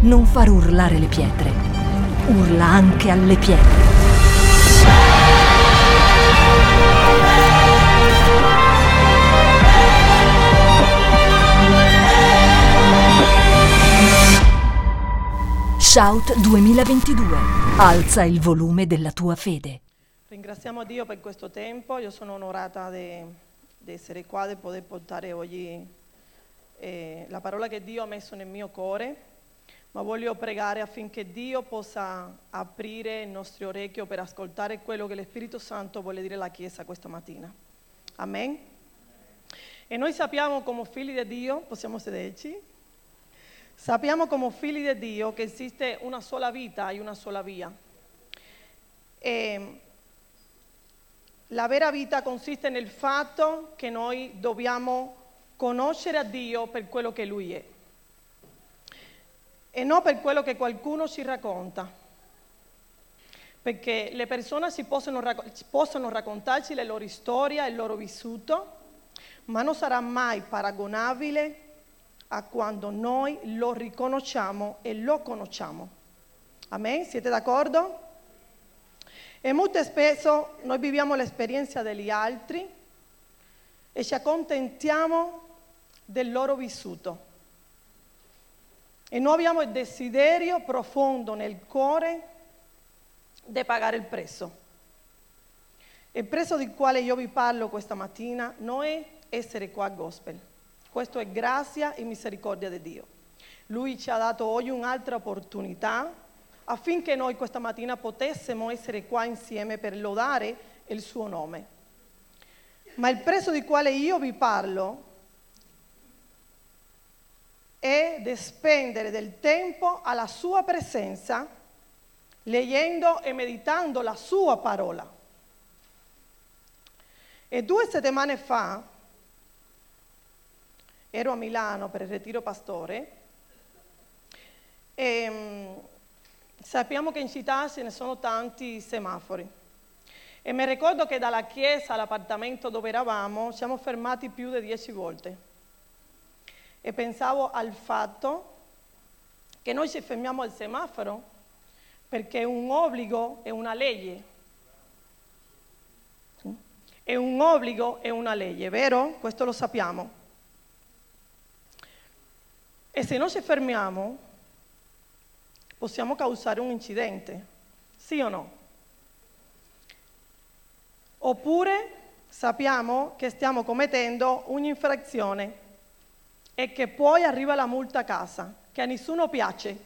non far urlare le pietre, urla anche alle pietre. Shout 2022. Alza il volume della tua fede. Ringraziamo Dio per questo tempo, io sono onorata di essere qua, di poter portare oggi eh, la parola che Dio ha messo nel mio cuore, ma voglio pregare affinché Dio possa aprire il nostro orecchio per ascoltare quello che lo Santo vuole dire alla Chiesa questa mattina. Amen. E noi sappiamo come figli di Dio, possiamo sederci, sappiamo come figli di Dio che esiste una sola vita e una sola via. E la vera vita consiste nel fatto che noi dobbiamo conoscere a Dio per quello che Lui è e non per quello che qualcuno ci racconta. Perché le persone possono, possono raccontarci le loro storie, il loro vissuto, ma non sarà mai paragonabile a quando noi lo riconosciamo e lo conosciamo. Amen? Siete d'accordo? E molto spesso noi viviamo l'esperienza degli altri e ci accontentiamo del loro vissuto. E noi abbiamo il desiderio profondo nel cuore di pagare il prezzo. Il prezzo del quale io vi parlo questa mattina non è essere qua gospel. Questo è grazia e misericordia di Dio. Lui ci ha dato oggi un'altra opportunità affinché noi questa mattina potessimo essere qua insieme per lodare il suo nome. Ma il prezzo di quale io vi parlo è di spendere del tempo alla sua presenza, leggendo e meditando la sua parola. E due settimane fa ero a Milano per il ritiro pastore e mm, sappiamo che in città ce ne sono tanti semafori. E mi ricordo che dalla chiesa all'appartamento dove eravamo siamo fermati più di dieci volte. E pensavo al fatto che noi ci fermiamo al semaforo perché è un obbligo e una legge. È un obbligo e una legge, vero? Questo lo sappiamo. E se non ci fermiamo, possiamo causare un incidente, sì o no? Oppure sappiamo che stiamo commettendo un'infrazione e che poi arriva la multa a casa, che a nessuno piace.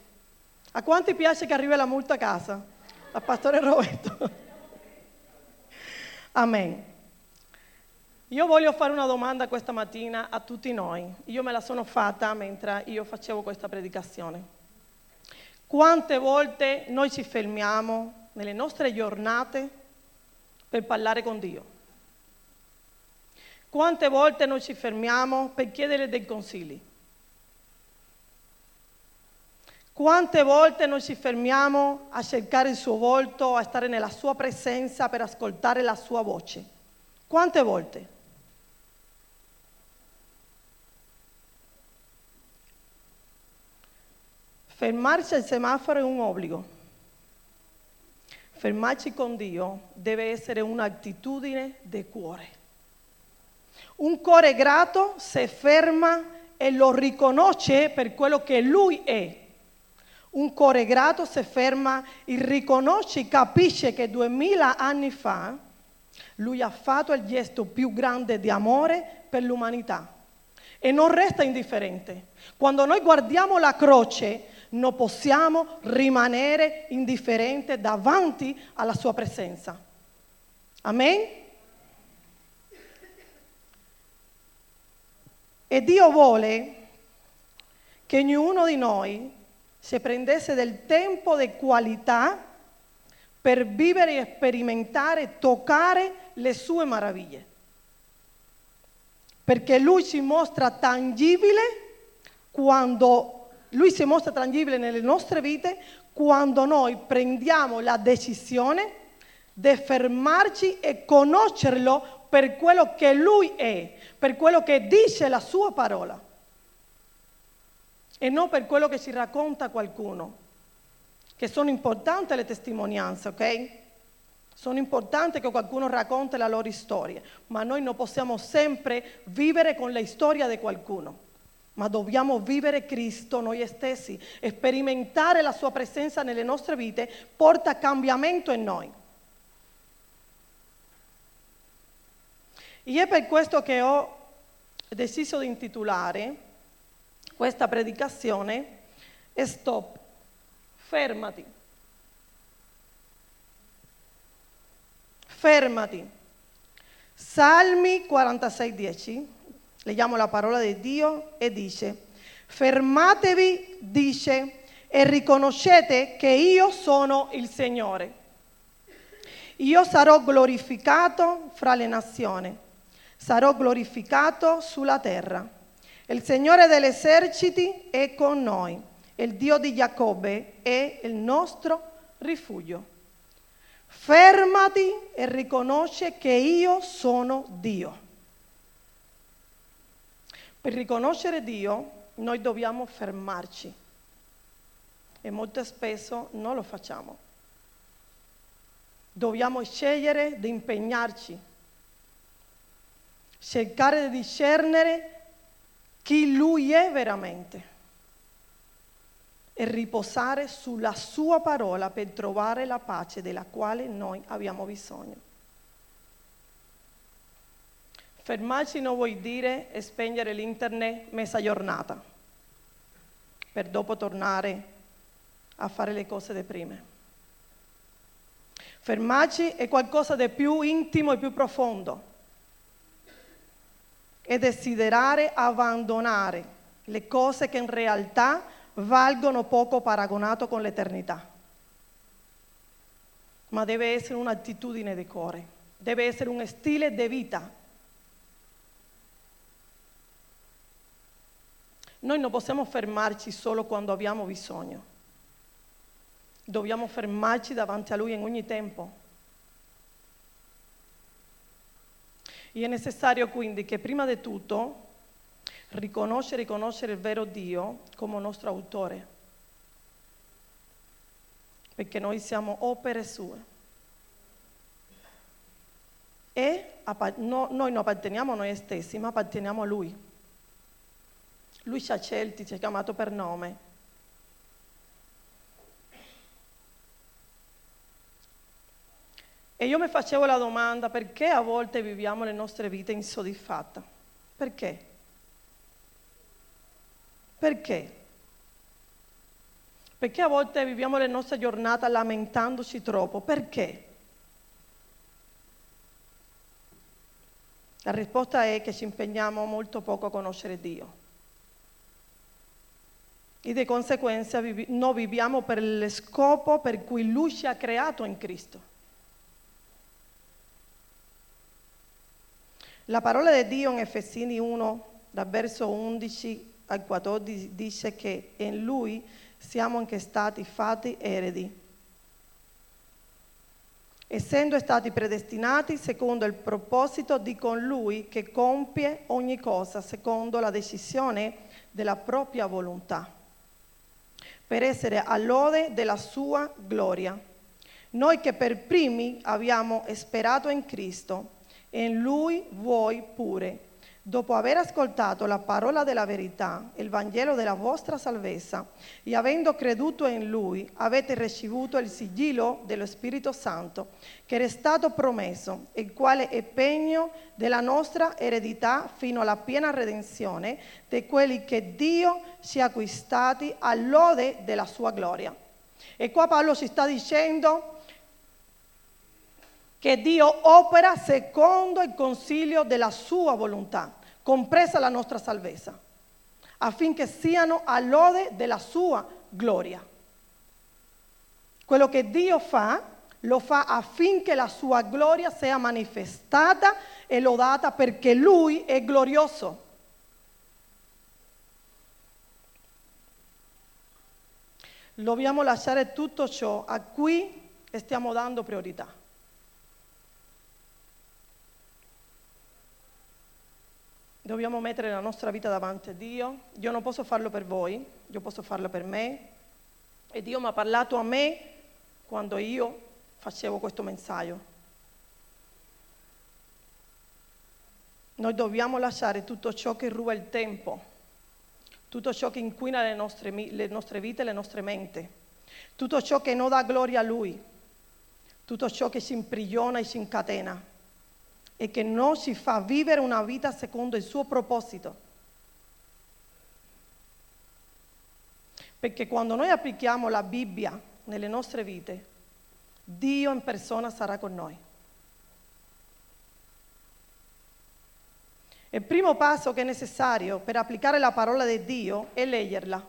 A quanti piace che arrivi la multa a casa? A Pastore Roberto. Amen. Io voglio fare una domanda questa mattina a tutti noi. Io me la sono fatta mentre io facevo questa predicazione. Quante volte noi ci fermiamo nelle nostre giornate per parlare con Dio? Quante volte noi ci fermiamo per chiedere dei consigli? Quante volte noi ci fermiamo a cercare il suo volto, a stare nella sua presenza per ascoltare la sua voce? Quante volte? Fermarci al semaforo è un obbligo. Fermarci con Dio deve essere un'attitudine di cuore. Un cuore grato si ferma e lo riconosce per quello che Lui è. Un cuore grato si ferma e riconosce e capisce che duemila anni fa Lui ha fatto il gesto più grande di amore per l'umanità e non resta indifferente. Quando noi guardiamo la croce, non possiamo rimanere indifferenti davanti alla sua presenza. Amen? E Dio vuole che ognuno di noi si prendesse del tempo di qualità per vivere sperimentare, toccare le sue meraviglie. Perché Lui si mostra tangibile quando lui si mostra tangibile nelle nostre vite quando noi prendiamo la decisione di fermarci e conoscerlo per quello che Lui è, per quello che dice la sua parola. e non per quello che ci racconta qualcuno, che sono importanti le testimonianze, ok? Sono importanti che qualcuno racconti la loro storia, ma noi non possiamo sempre vivere con la storia di qualcuno, ma dobbiamo vivere Cristo noi stessi, sperimentare la sua presenza nelle nostre vite porta cambiamento in noi. E è per questo che ho deciso di intitolare questa predicazione Stop, fermati. Fermati. Salmi 46:10, leggiamo la parola di Dio e dice, fermatevi, dice, e riconoscete che io sono il Signore. Io sarò glorificato fra le nazioni, sarò glorificato sulla terra. Il Signore degli eserciti è con noi, il Dio di Giacobbe è il nostro rifugio. Fermati e riconosce che io sono Dio. Per riconoscere Dio noi dobbiamo fermarci e molto spesso non lo facciamo. Dobbiamo scegliere di impegnarci, cercare di discernere chi Lui è veramente e riposare sulla Sua parola per trovare la pace della quale noi abbiamo bisogno. Fermarci non vuol dire spegnere l'internet mezza giornata per dopo tornare a fare le cose di prima. Fermarci è qualcosa di più intimo e più profondo e desiderare abbandonare le cose che in realtà valgono poco paragonato con l'eternità. Ma deve essere un'attitudine di cuore, deve essere un stile di vita. Noi non possiamo fermarci solo quando abbiamo bisogno, dobbiamo fermarci davanti a Lui in ogni tempo. E è necessario quindi che prima di tutto riconoscere e riconoscere il vero Dio come nostro autore, perché noi siamo opere sue. E no, noi non apparteniamo a noi stessi, ma apparteniamo a Lui. Lui ci ha scelti, ci ha chiamato per nome E io mi facevo la domanda perché a volte viviamo le nostre vite insoddisfatte? Perché? Perché? Perché a volte viviamo le nostre giornate lamentandoci troppo? Perché? La risposta è che ci impegniamo molto poco a conoscere Dio. E di conseguenza non viviamo per lo scopo per cui Lui ci ha creato in Cristo. La parola di Dio in Efesini 1, dal verso 11 al 14, dice che in Lui siamo anche stati fatti eredi, essendo stati predestinati secondo il proposito di con Lui che compie ogni cosa secondo la decisione della propria volontà, per essere all'ode della sua gloria. Noi che per primi abbiamo sperato in Cristo, in lui voi pure. Dopo aver ascoltato la parola della verità, il Vangelo della vostra salvezza, e avendo creduto in Lui, avete ricevuto il sigillo dello Spirito Santo, che è stato promesso, il quale è pegno della nostra eredità fino alla piena redenzione di quelli che Dio ci ha acquistati all'ode della sua gloria. E qua Paolo ci sta dicendo che Dio opera secondo il consiglio della sua volontà, compresa la nostra salvezza, affinché siano all'ode della sua gloria. Quello che Dio fa, lo fa affinché la sua gloria sia manifestata e lodata perché Lui è glorioso. Dobbiamo lasciare tutto ciò a cui stiamo dando priorità. Dobbiamo mettere la nostra vita davanti a Dio. Io non posso farlo per voi, io posso farlo per me. E Dio mi ha parlato a me quando io facevo questo messaggio. Noi dobbiamo lasciare tutto ciò che ruba il tempo, tutto ciò che inquina le nostre, le nostre vite le nostre menti, tutto ciò che non dà gloria a Lui, tutto ciò che si imprigiona e si incatena e che non ci fa vivere una vita secondo il suo proposito. Perché quando noi applichiamo la Bibbia nelle nostre vite, Dio in persona sarà con noi. Il primo passo che è necessario per applicare la parola di Dio è leggerla.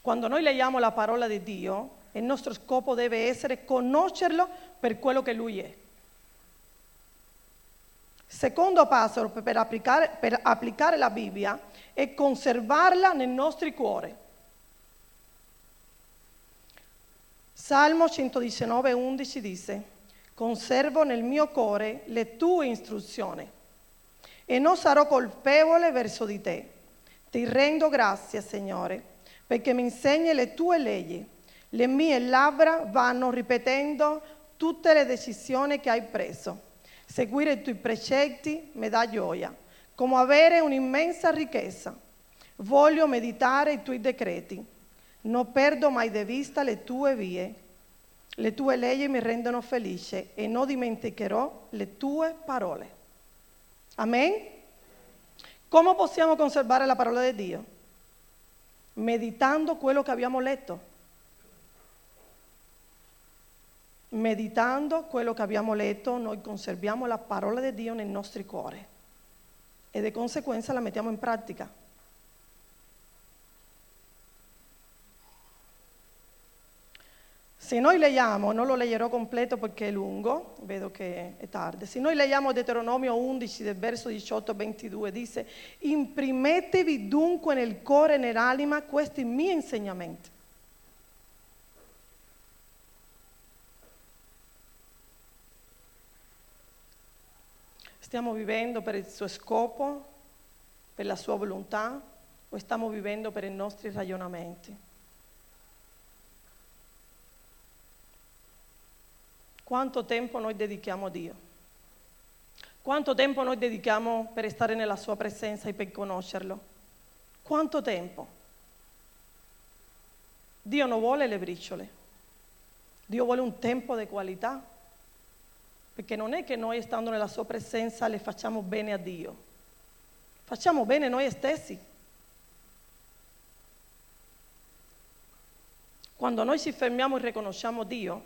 Quando noi leggiamo la parola di Dio, il nostro scopo deve essere conoscerlo per quello che Lui è. Secondo passo per applicare, per applicare la Bibbia è conservarla nei nostri cuori. Salmo 119, 11 dice, conservo nel mio cuore le tue istruzioni e non sarò colpevole verso di te. Ti rendo grazie, Signore, perché mi insegni le tue leggi. Le mie labbra vanno ripetendo tutte le decisioni che hai preso. Seguire i tuoi precetti mi dà gioia, come avere un'immensa ricchezza. Voglio meditare i tuoi decreti. Non perdo mai di vista le tue vie. Le tue leggi mi rendono felice e non dimenticherò le tue parole. Amen? Come possiamo conservare la parola di Dio? Meditando quello che abbiamo letto. Meditando quello che abbiamo letto, noi conserviamo la parola di Dio nei nostri cuori e di conseguenza la mettiamo in pratica. Se noi leggiamo, non lo leggerò completo perché è lungo, vedo che è tardi, se noi leggiamo Deuteronomio 11 del verso 18-22 dice, imprimetevi dunque nel cuore e nell'anima questi miei insegnamenti. Stiamo vivendo per il suo scopo, per la sua volontà o stiamo vivendo per i nostri ragionamenti? Quanto tempo noi dedichiamo a Dio? Quanto tempo noi dedichiamo per stare nella sua presenza e per conoscerlo? Quanto tempo? Dio non vuole le briciole, Dio vuole un tempo di qualità, perché non è che noi stando nella sua presenza le facciamo bene a Dio, facciamo bene noi stessi. Quando noi ci fermiamo e riconosciamo Dio,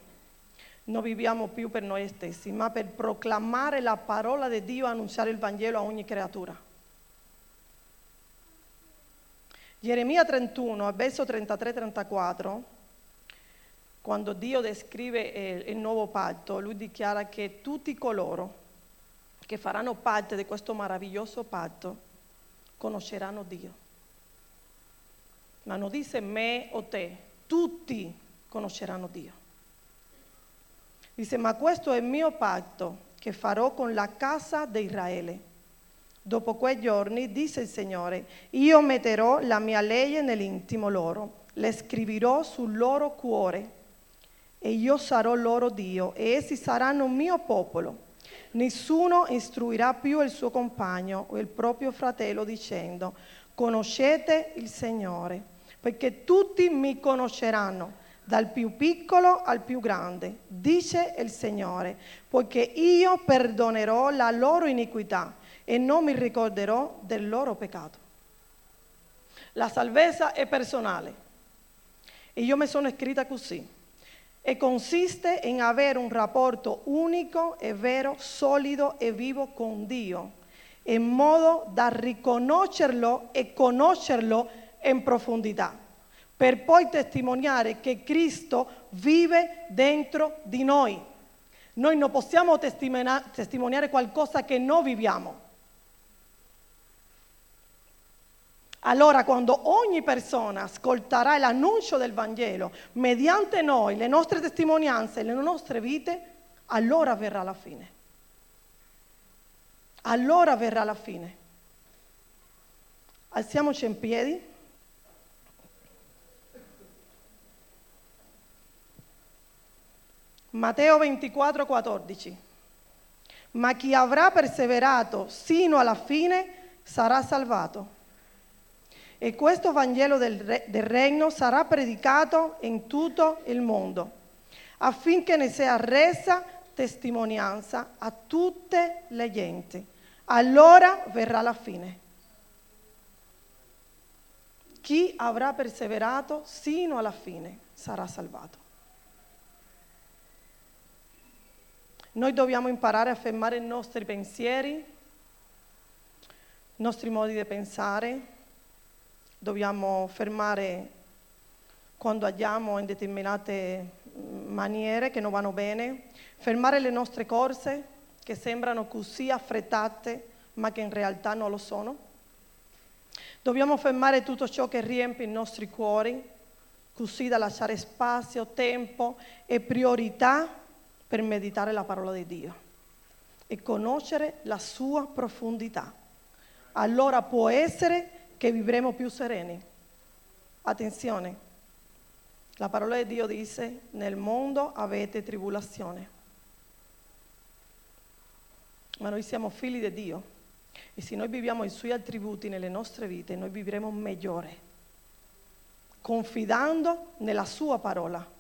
non viviamo più per noi stessi, ma per proclamare la parola di Dio e annunciare il Vangelo a ogni creatura. Geremia 31, verso 33-34, quando Dio descrive eh, il nuovo patto, lui dichiara che tutti coloro che faranno parte di questo meraviglioso patto conosceranno Dio. Ma non dice me o te, tutti conosceranno Dio. Dice, ma questo è il mio patto che farò con la casa di Israele. Dopo quei giorni, dice il Signore, io metterò la mia legge nell'intimo loro, le scriverò sul loro cuore e io sarò loro Dio e essi saranno mio popolo. Nessuno istruirà più il suo compagno o il proprio fratello dicendo, conoscete il Signore, perché tutti mi conosceranno dal più piccolo al più grande, dice il Signore, poiché io perdonerò la loro iniquità e non mi ricorderò del loro peccato. La salvezza è personale e io mi sono scritta così e consiste in avere un rapporto unico e vero, solido e vivo con Dio, in modo da riconoscerlo e conoscerlo in profondità per poi testimoniare che Cristo vive dentro di noi. Noi non possiamo testimoniare qualcosa che non viviamo. Allora quando ogni persona ascolterà l'annuncio del Vangelo mediante noi, le nostre testimonianze, le nostre vite, allora verrà la fine. allora verrà la fine. Alziamoci in piedi. Matteo 24, 14. Ma chi avrà perseverato sino alla fine sarà salvato. E questo Vangelo del, re, del regno sarà predicato in tutto il mondo, affinché ne sia resa testimonianza a tutte le genti. Allora verrà la fine. Chi avrà perseverato sino alla fine sarà salvato. Noi dobbiamo imparare a fermare i nostri pensieri, i nostri modi di pensare, dobbiamo fermare quando agiamo in determinate maniere che non vanno bene, fermare le nostre corse che sembrano così affrettate ma che in realtà non lo sono. Dobbiamo fermare tutto ciò che riempie i nostri cuori, così da lasciare spazio, tempo e priorità per meditare la parola di Dio e conoscere la sua profondità. Allora può essere che vivremo più sereni. Attenzione, la parola di Dio dice, nel mondo avete tribolazione, ma noi siamo figli di Dio e se noi viviamo i suoi attributi nelle nostre vite, noi vivremo meglio, confidando nella sua parola.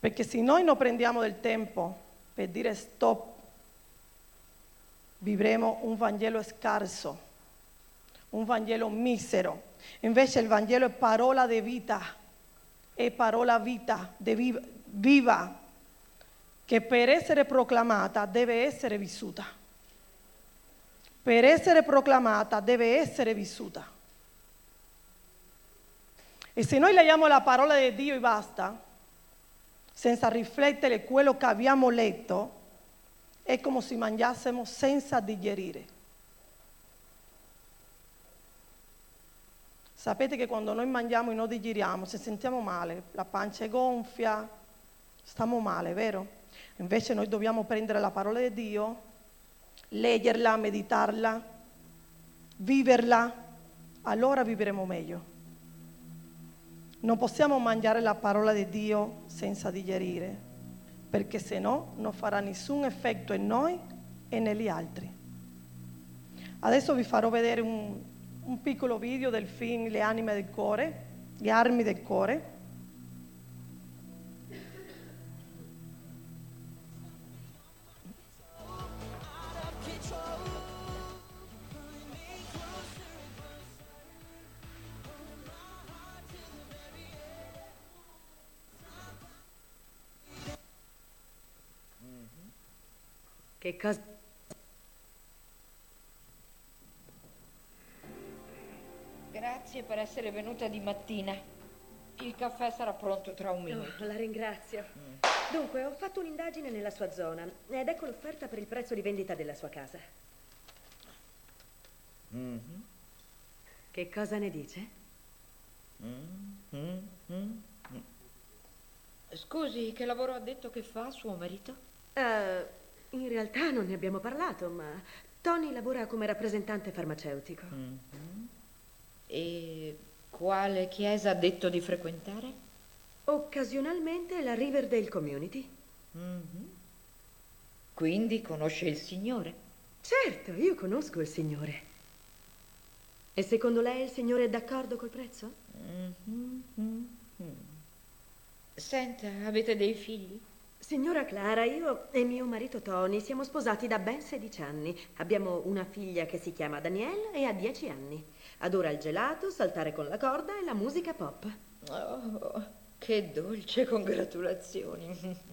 Perché se noi non prendiamo del tempo per dire stop, vivremo un Vangelo scarso, un Vangelo misero. Invece il Vangelo è parola di vita, è parola vita, viva, viva, che per essere proclamata deve essere vissuta. Per essere proclamata deve essere vissuta. E se noi leggiamo la parola di Dio e basta, senza riflettere quello che abbiamo letto, è come se mangiassimo senza digerire. Sapete che quando noi mangiamo e non digeriamo, se sentiamo male, la pancia è gonfia, stiamo male, vero? Invece noi dobbiamo prendere la parola di Dio, leggerla, meditarla, viverla, allora vivremo meglio. Non possiamo mangiare la parola di Dio senza digerire, perché se no non farà nessun effetto in noi e negli altri. Adesso vi farò vedere un, un piccolo video del film Le anime del cuore, le armi del cuore. Che. Per essere venuta di mattina. Il caffè sarà pronto tra un minuto. Oh, la ringrazio. Mm. Dunque, ho fatto un'indagine nella sua zona ed ecco l'offerta per il prezzo di vendita della sua casa. Mm-hmm. Che cosa ne dice? Mm-hmm. Scusi, che lavoro ha detto che fa suo marito? Uh, in realtà non ne abbiamo parlato, ma Tony lavora come rappresentante farmaceutico. Mm-hmm. E quale chiesa ha detto di frequentare? Occasionalmente la Riverdale Community. Mm-hmm. Quindi conosce il Signore? Certo, io conosco il Signore. E secondo lei il Signore è d'accordo col prezzo? Mm-hmm. Senta, avete dei figli? Signora Clara, io e mio marito Tony siamo sposati da ben 16 anni. Abbiamo una figlia che si chiama Danielle e ha 10 anni. Adora il gelato, saltare con la corda e la musica pop. Oh, che dolce, congratulazioni.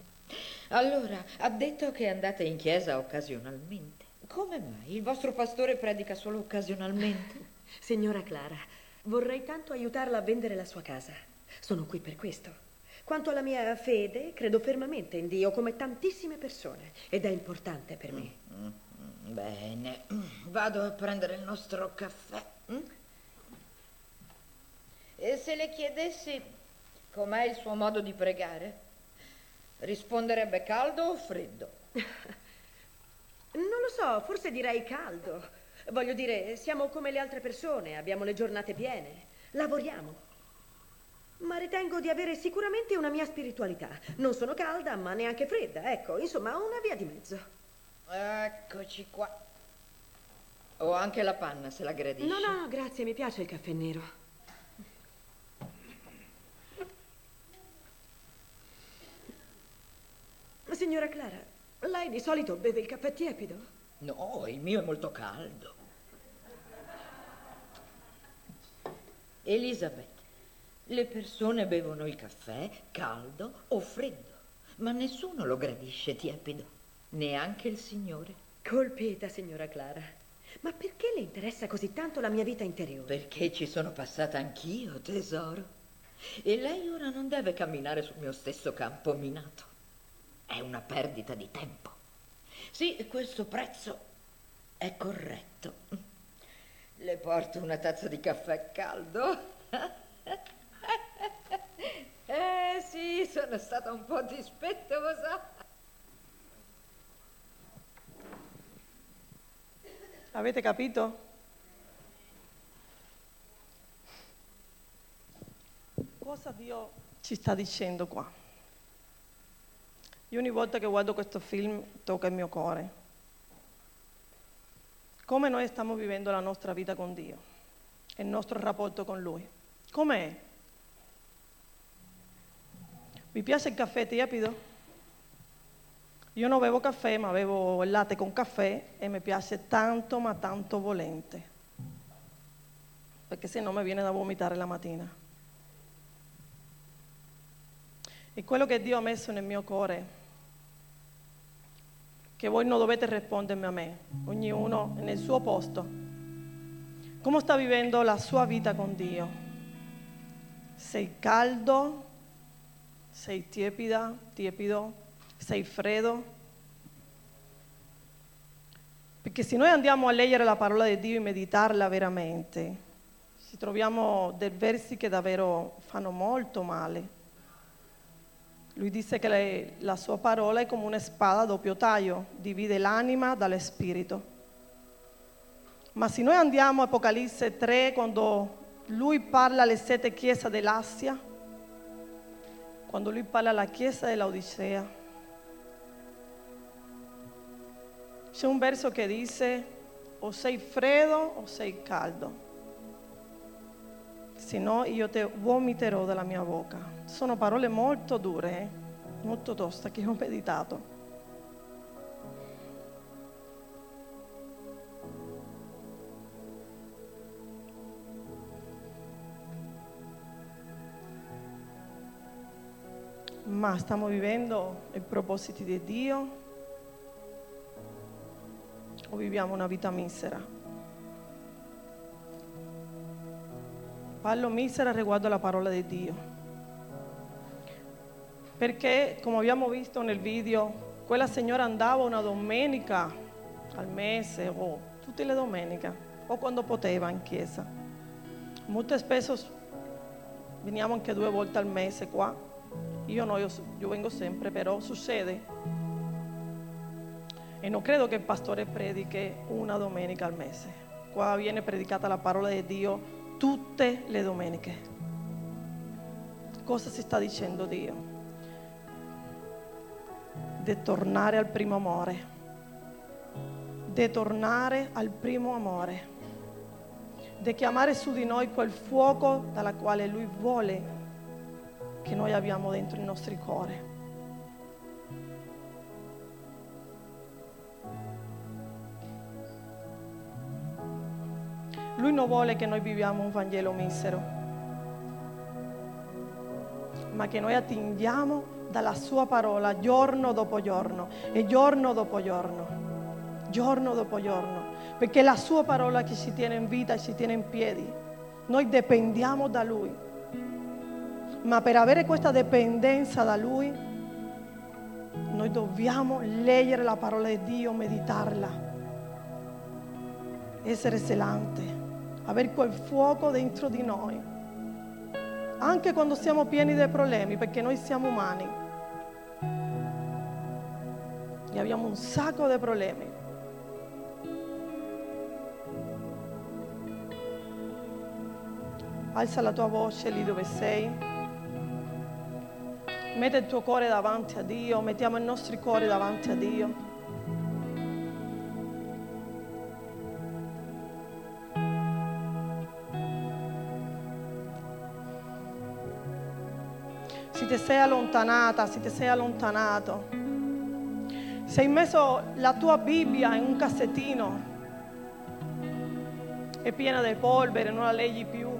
Allora, ha detto che andate in chiesa occasionalmente. Come mai? Il vostro pastore predica solo occasionalmente? Signora Clara, vorrei tanto aiutarla a vendere la sua casa. Sono qui per questo. Quanto alla mia fede, credo fermamente in Dio come tantissime persone ed è importante per me. Mm, mm, bene, vado a prendere il nostro caffè. E se le chiedessi com'è il suo modo di pregare, risponderebbe caldo o freddo? Non lo so, forse direi caldo. Voglio dire, siamo come le altre persone, abbiamo le giornate piene, lavoriamo. Ma ritengo di avere sicuramente una mia spiritualità. Non sono calda, ma neanche fredda. Ecco, insomma, una via di mezzo. Eccoci qua. Ho anche la panna, se la gradisci. No, no, grazie, mi piace il caffè nero. Signora Clara, lei di solito beve il caffè tiepido? No, il mio è molto caldo. Elisabeth, le persone bevono il caffè caldo o freddo, ma nessuno lo gradisce tiepido, neanche il Signore. Colpita, signora Clara. Ma perché le interessa così tanto la mia vita interiore? Perché ci sono passata anch'io, tesoro. E lei ora non deve camminare sul mio stesso campo minato. È una perdita di tempo. Sì, questo prezzo è corretto. Le porto una tazza di caffè caldo? Eh sì, sono stata un po' dispettosa. Avete capito? Cosa Dio ci sta dicendo qua? Io ogni volta che guardo questo film tocca il mio cuore. Come noi stiamo vivendo la nostra vita con Dio, il nostro rapporto con Lui. Com'è? Vi piace il caffè tiepido? Io non bevo caffè, ma bevo il latte con caffè e mi piace tanto, ma tanto volente. Perché se no mi viene da vomitare la mattina. E quello che Dio ha messo nel mio cuore, che voi non dovete rispondermi a me, ognuno nel suo posto. Come sta vivendo la sua vita con Dio? Sei caldo? Sei tiepida, tiepido? Sei freddo? Perché se noi andiamo a leggere la parola di Dio e meditarla veramente, ci troviamo dei versi che davvero fanno molto male. Lui disse che le- la sua parola è come una spada a doppio taglio, divide l'anima dallo spirito. Ma se noi andiamo a Apocalisse 3, quando lui parla alle sette chiese dell'Asia, quando lui parla alla chiesa dell'Odissea, c'è un verso che dice o sei freddo o sei caldo, se no io ti vomiterò dalla mia bocca. Sono parole molto dure, eh, molto toste che ho meditato. Ma stiamo vivendo i propositi di Dio o viviamo una vita misera? Parlo misera riguardo alla parola di Dio. Perché, come abbiamo visto nel video, quella signora andava una domenica al mese o tutte le domeniche o quando poteva in chiesa. Molto spesso veniamo anche due volte al mese qua. Io no, io, io vengo sempre, però succede. E non credo che il pastore predichi una domenica al mese. Qua viene predicata la parola di Dio tutte le domeniche. Cosa si sta dicendo Dio? Di tornare al primo amore. Di tornare al primo amore. Di chiamare su di noi quel fuoco dalla quale Lui vuole che noi abbiamo dentro i nostri cuori. Lui non vuole che noi viviamo un Vangelo misero, ma che noi attingiamo dalla sua parola giorno dopo giorno e giorno dopo giorno, giorno dopo giorno, perché è la sua parola che ci tiene in vita e ci tiene in piedi. Noi dipendiamo da Lui, ma per avere questa dipendenza da Lui, noi dobbiamo leggere la parola di Dio, meditarla, essere zelante avere quel fuoco dentro di noi, anche quando siamo pieni dei problemi, perché noi siamo umani e abbiamo un sacco di problemi. Alza la tua voce lì dove sei. Mette il tuo cuore davanti a Dio, mettiamo il nostro cuore davanti a Dio. Sei allontanata, se ti sei allontanato, se hai messo la tua Bibbia in un cassettino, è piena di polvere, non la leggi più.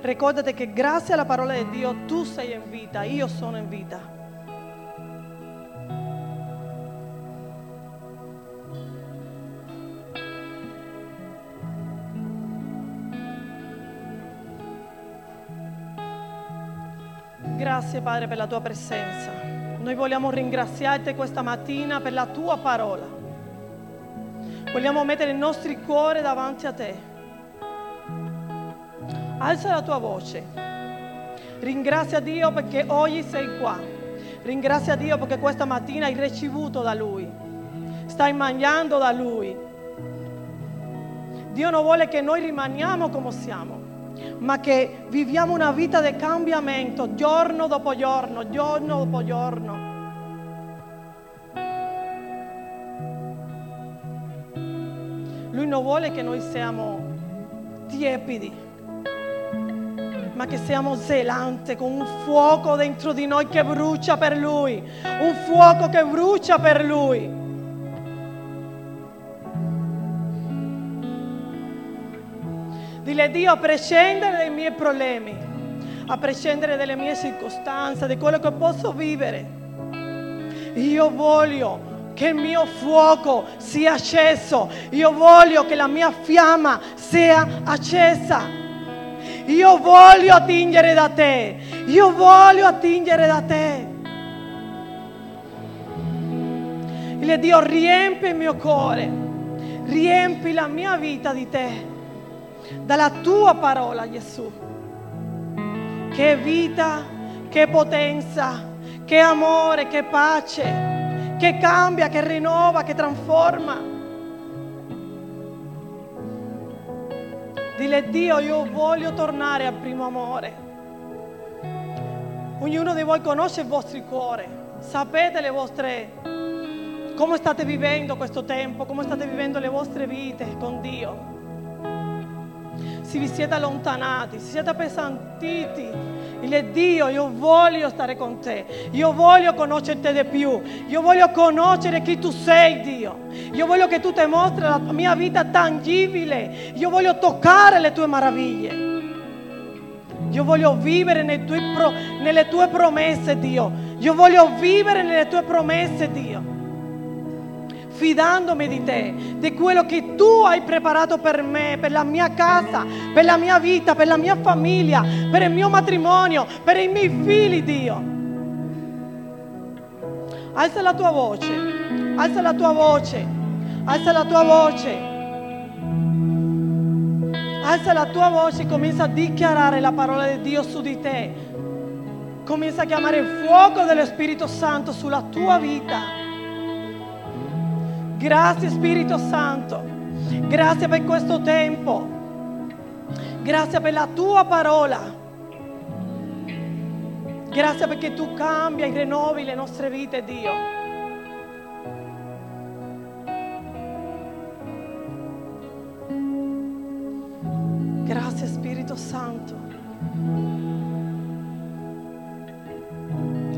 Ricordati che grazie alla parola di Dio tu sei in vita, io sono in vita. Grazie Padre per la tua presenza. Noi vogliamo ringraziarti questa mattina per la tua parola. Vogliamo mettere i nostri cuori davanti a te. Alza la tua voce. Ringrazia Dio perché oggi sei qua. Ringrazia Dio perché questa mattina hai ricevuto da Lui. Stai mangiando da Lui. Dio non vuole che noi rimaniamo come siamo, ma che viviamo una vita di cambiamento giorno dopo giorno, giorno dopo giorno. Lui non vuole che noi siamo tiepidi, ma che siamo zelanti con un fuoco dentro di noi che brucia per Lui, un fuoco che brucia per Lui. Dile Dio, a prescindere dai miei problemi, a prescindere dalle mie circostanze, di quello che posso vivere, io voglio che il mio fuoco sia acceso, io voglio che la mia fiamma sia accesa. Io voglio attingere da te, io voglio attingere da te. Il Dio riempi il mio cuore, riempi la mia vita di te, dalla tua parola Gesù. Che vita, che potenza, che amore, che pace, che cambia, che rinnova, che trasforma. Dile Dio, io voglio tornare al primo amore. Ognuno di voi conosce il vostro cuore, sapete le vostre, come state vivendo questo tempo, come state vivendo le vostre vite con Dio. Se vi siete allontanati, se siete appesantiti, dile Dio, io voglio stare con te, io voglio conoscerti di più, io voglio conoscere chi tu sei Dio, io voglio che tu ti mostri la mia vita tangibile, io voglio toccare le tue meraviglie. Io voglio vivere tue nelle tue promesse, Dio. Io voglio vivere nelle tue promesse, Dio. Fidandomi di te, di quello che tu hai preparato per me, per la mia casa, per la mia vita, per la mia famiglia, per il mio matrimonio, per i miei figli, Dio. Alza la tua voce, alza la tua voce, alza la tua voce. Alza la tua voce e comienza a dichiarare la parola di Dio su di te. Comienza a chiamare il fuoco dello Spirito Santo sulla tua vita. Grazie Spirito Santo. Grazie per questo tempo. Grazie per la tua parola. Grazie perché tu cambi e rinnovi le nostre vite, Dio. Grazie Spirito Santo.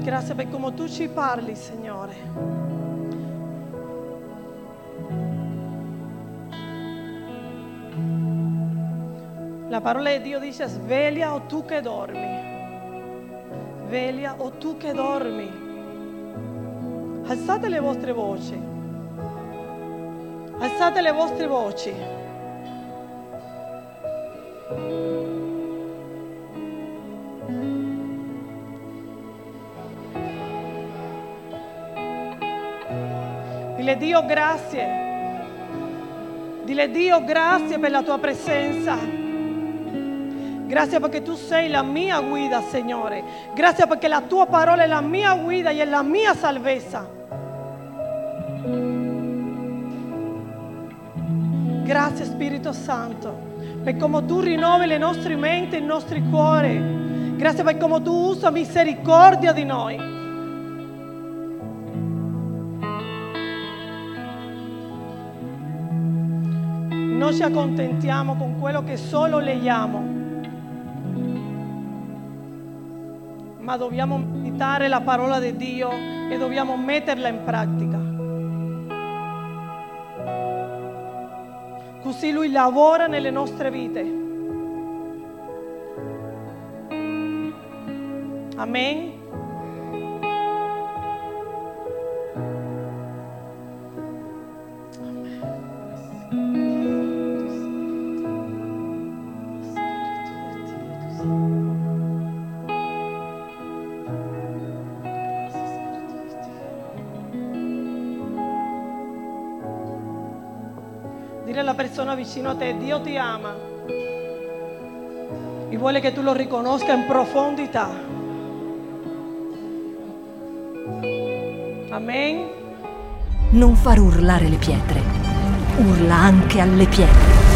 Grazie per come tu ci parli, Signore. La parola di Dio dice sveglia o tu che dormi. Sveglia o tu che dormi. Alzate le vostre voci. Alzate le vostre voci. Dile Dio grazie. Dile Dio grazie per la tua presenza. Grazie perché tu sei la mia guida, Signore. Grazie perché la tua parola è la mia guida e è la mia salvezza. Grazie Spirito Santo per come tu rinnovi le nostre menti e i nostri cuori. Grazie per come tu usa misericordia di noi. Non ci accontentiamo con quello che solo leggiamo, ma dobbiamo meditare la parola di Dio e dobbiamo metterla in pratica. Così Lui lavora nelle nostre vite. Amen. Persona vicino a te, Dio ti ama e vuole che tu lo riconosca in profondità. Amen. Non far urlare le pietre. Urla anche alle pietre.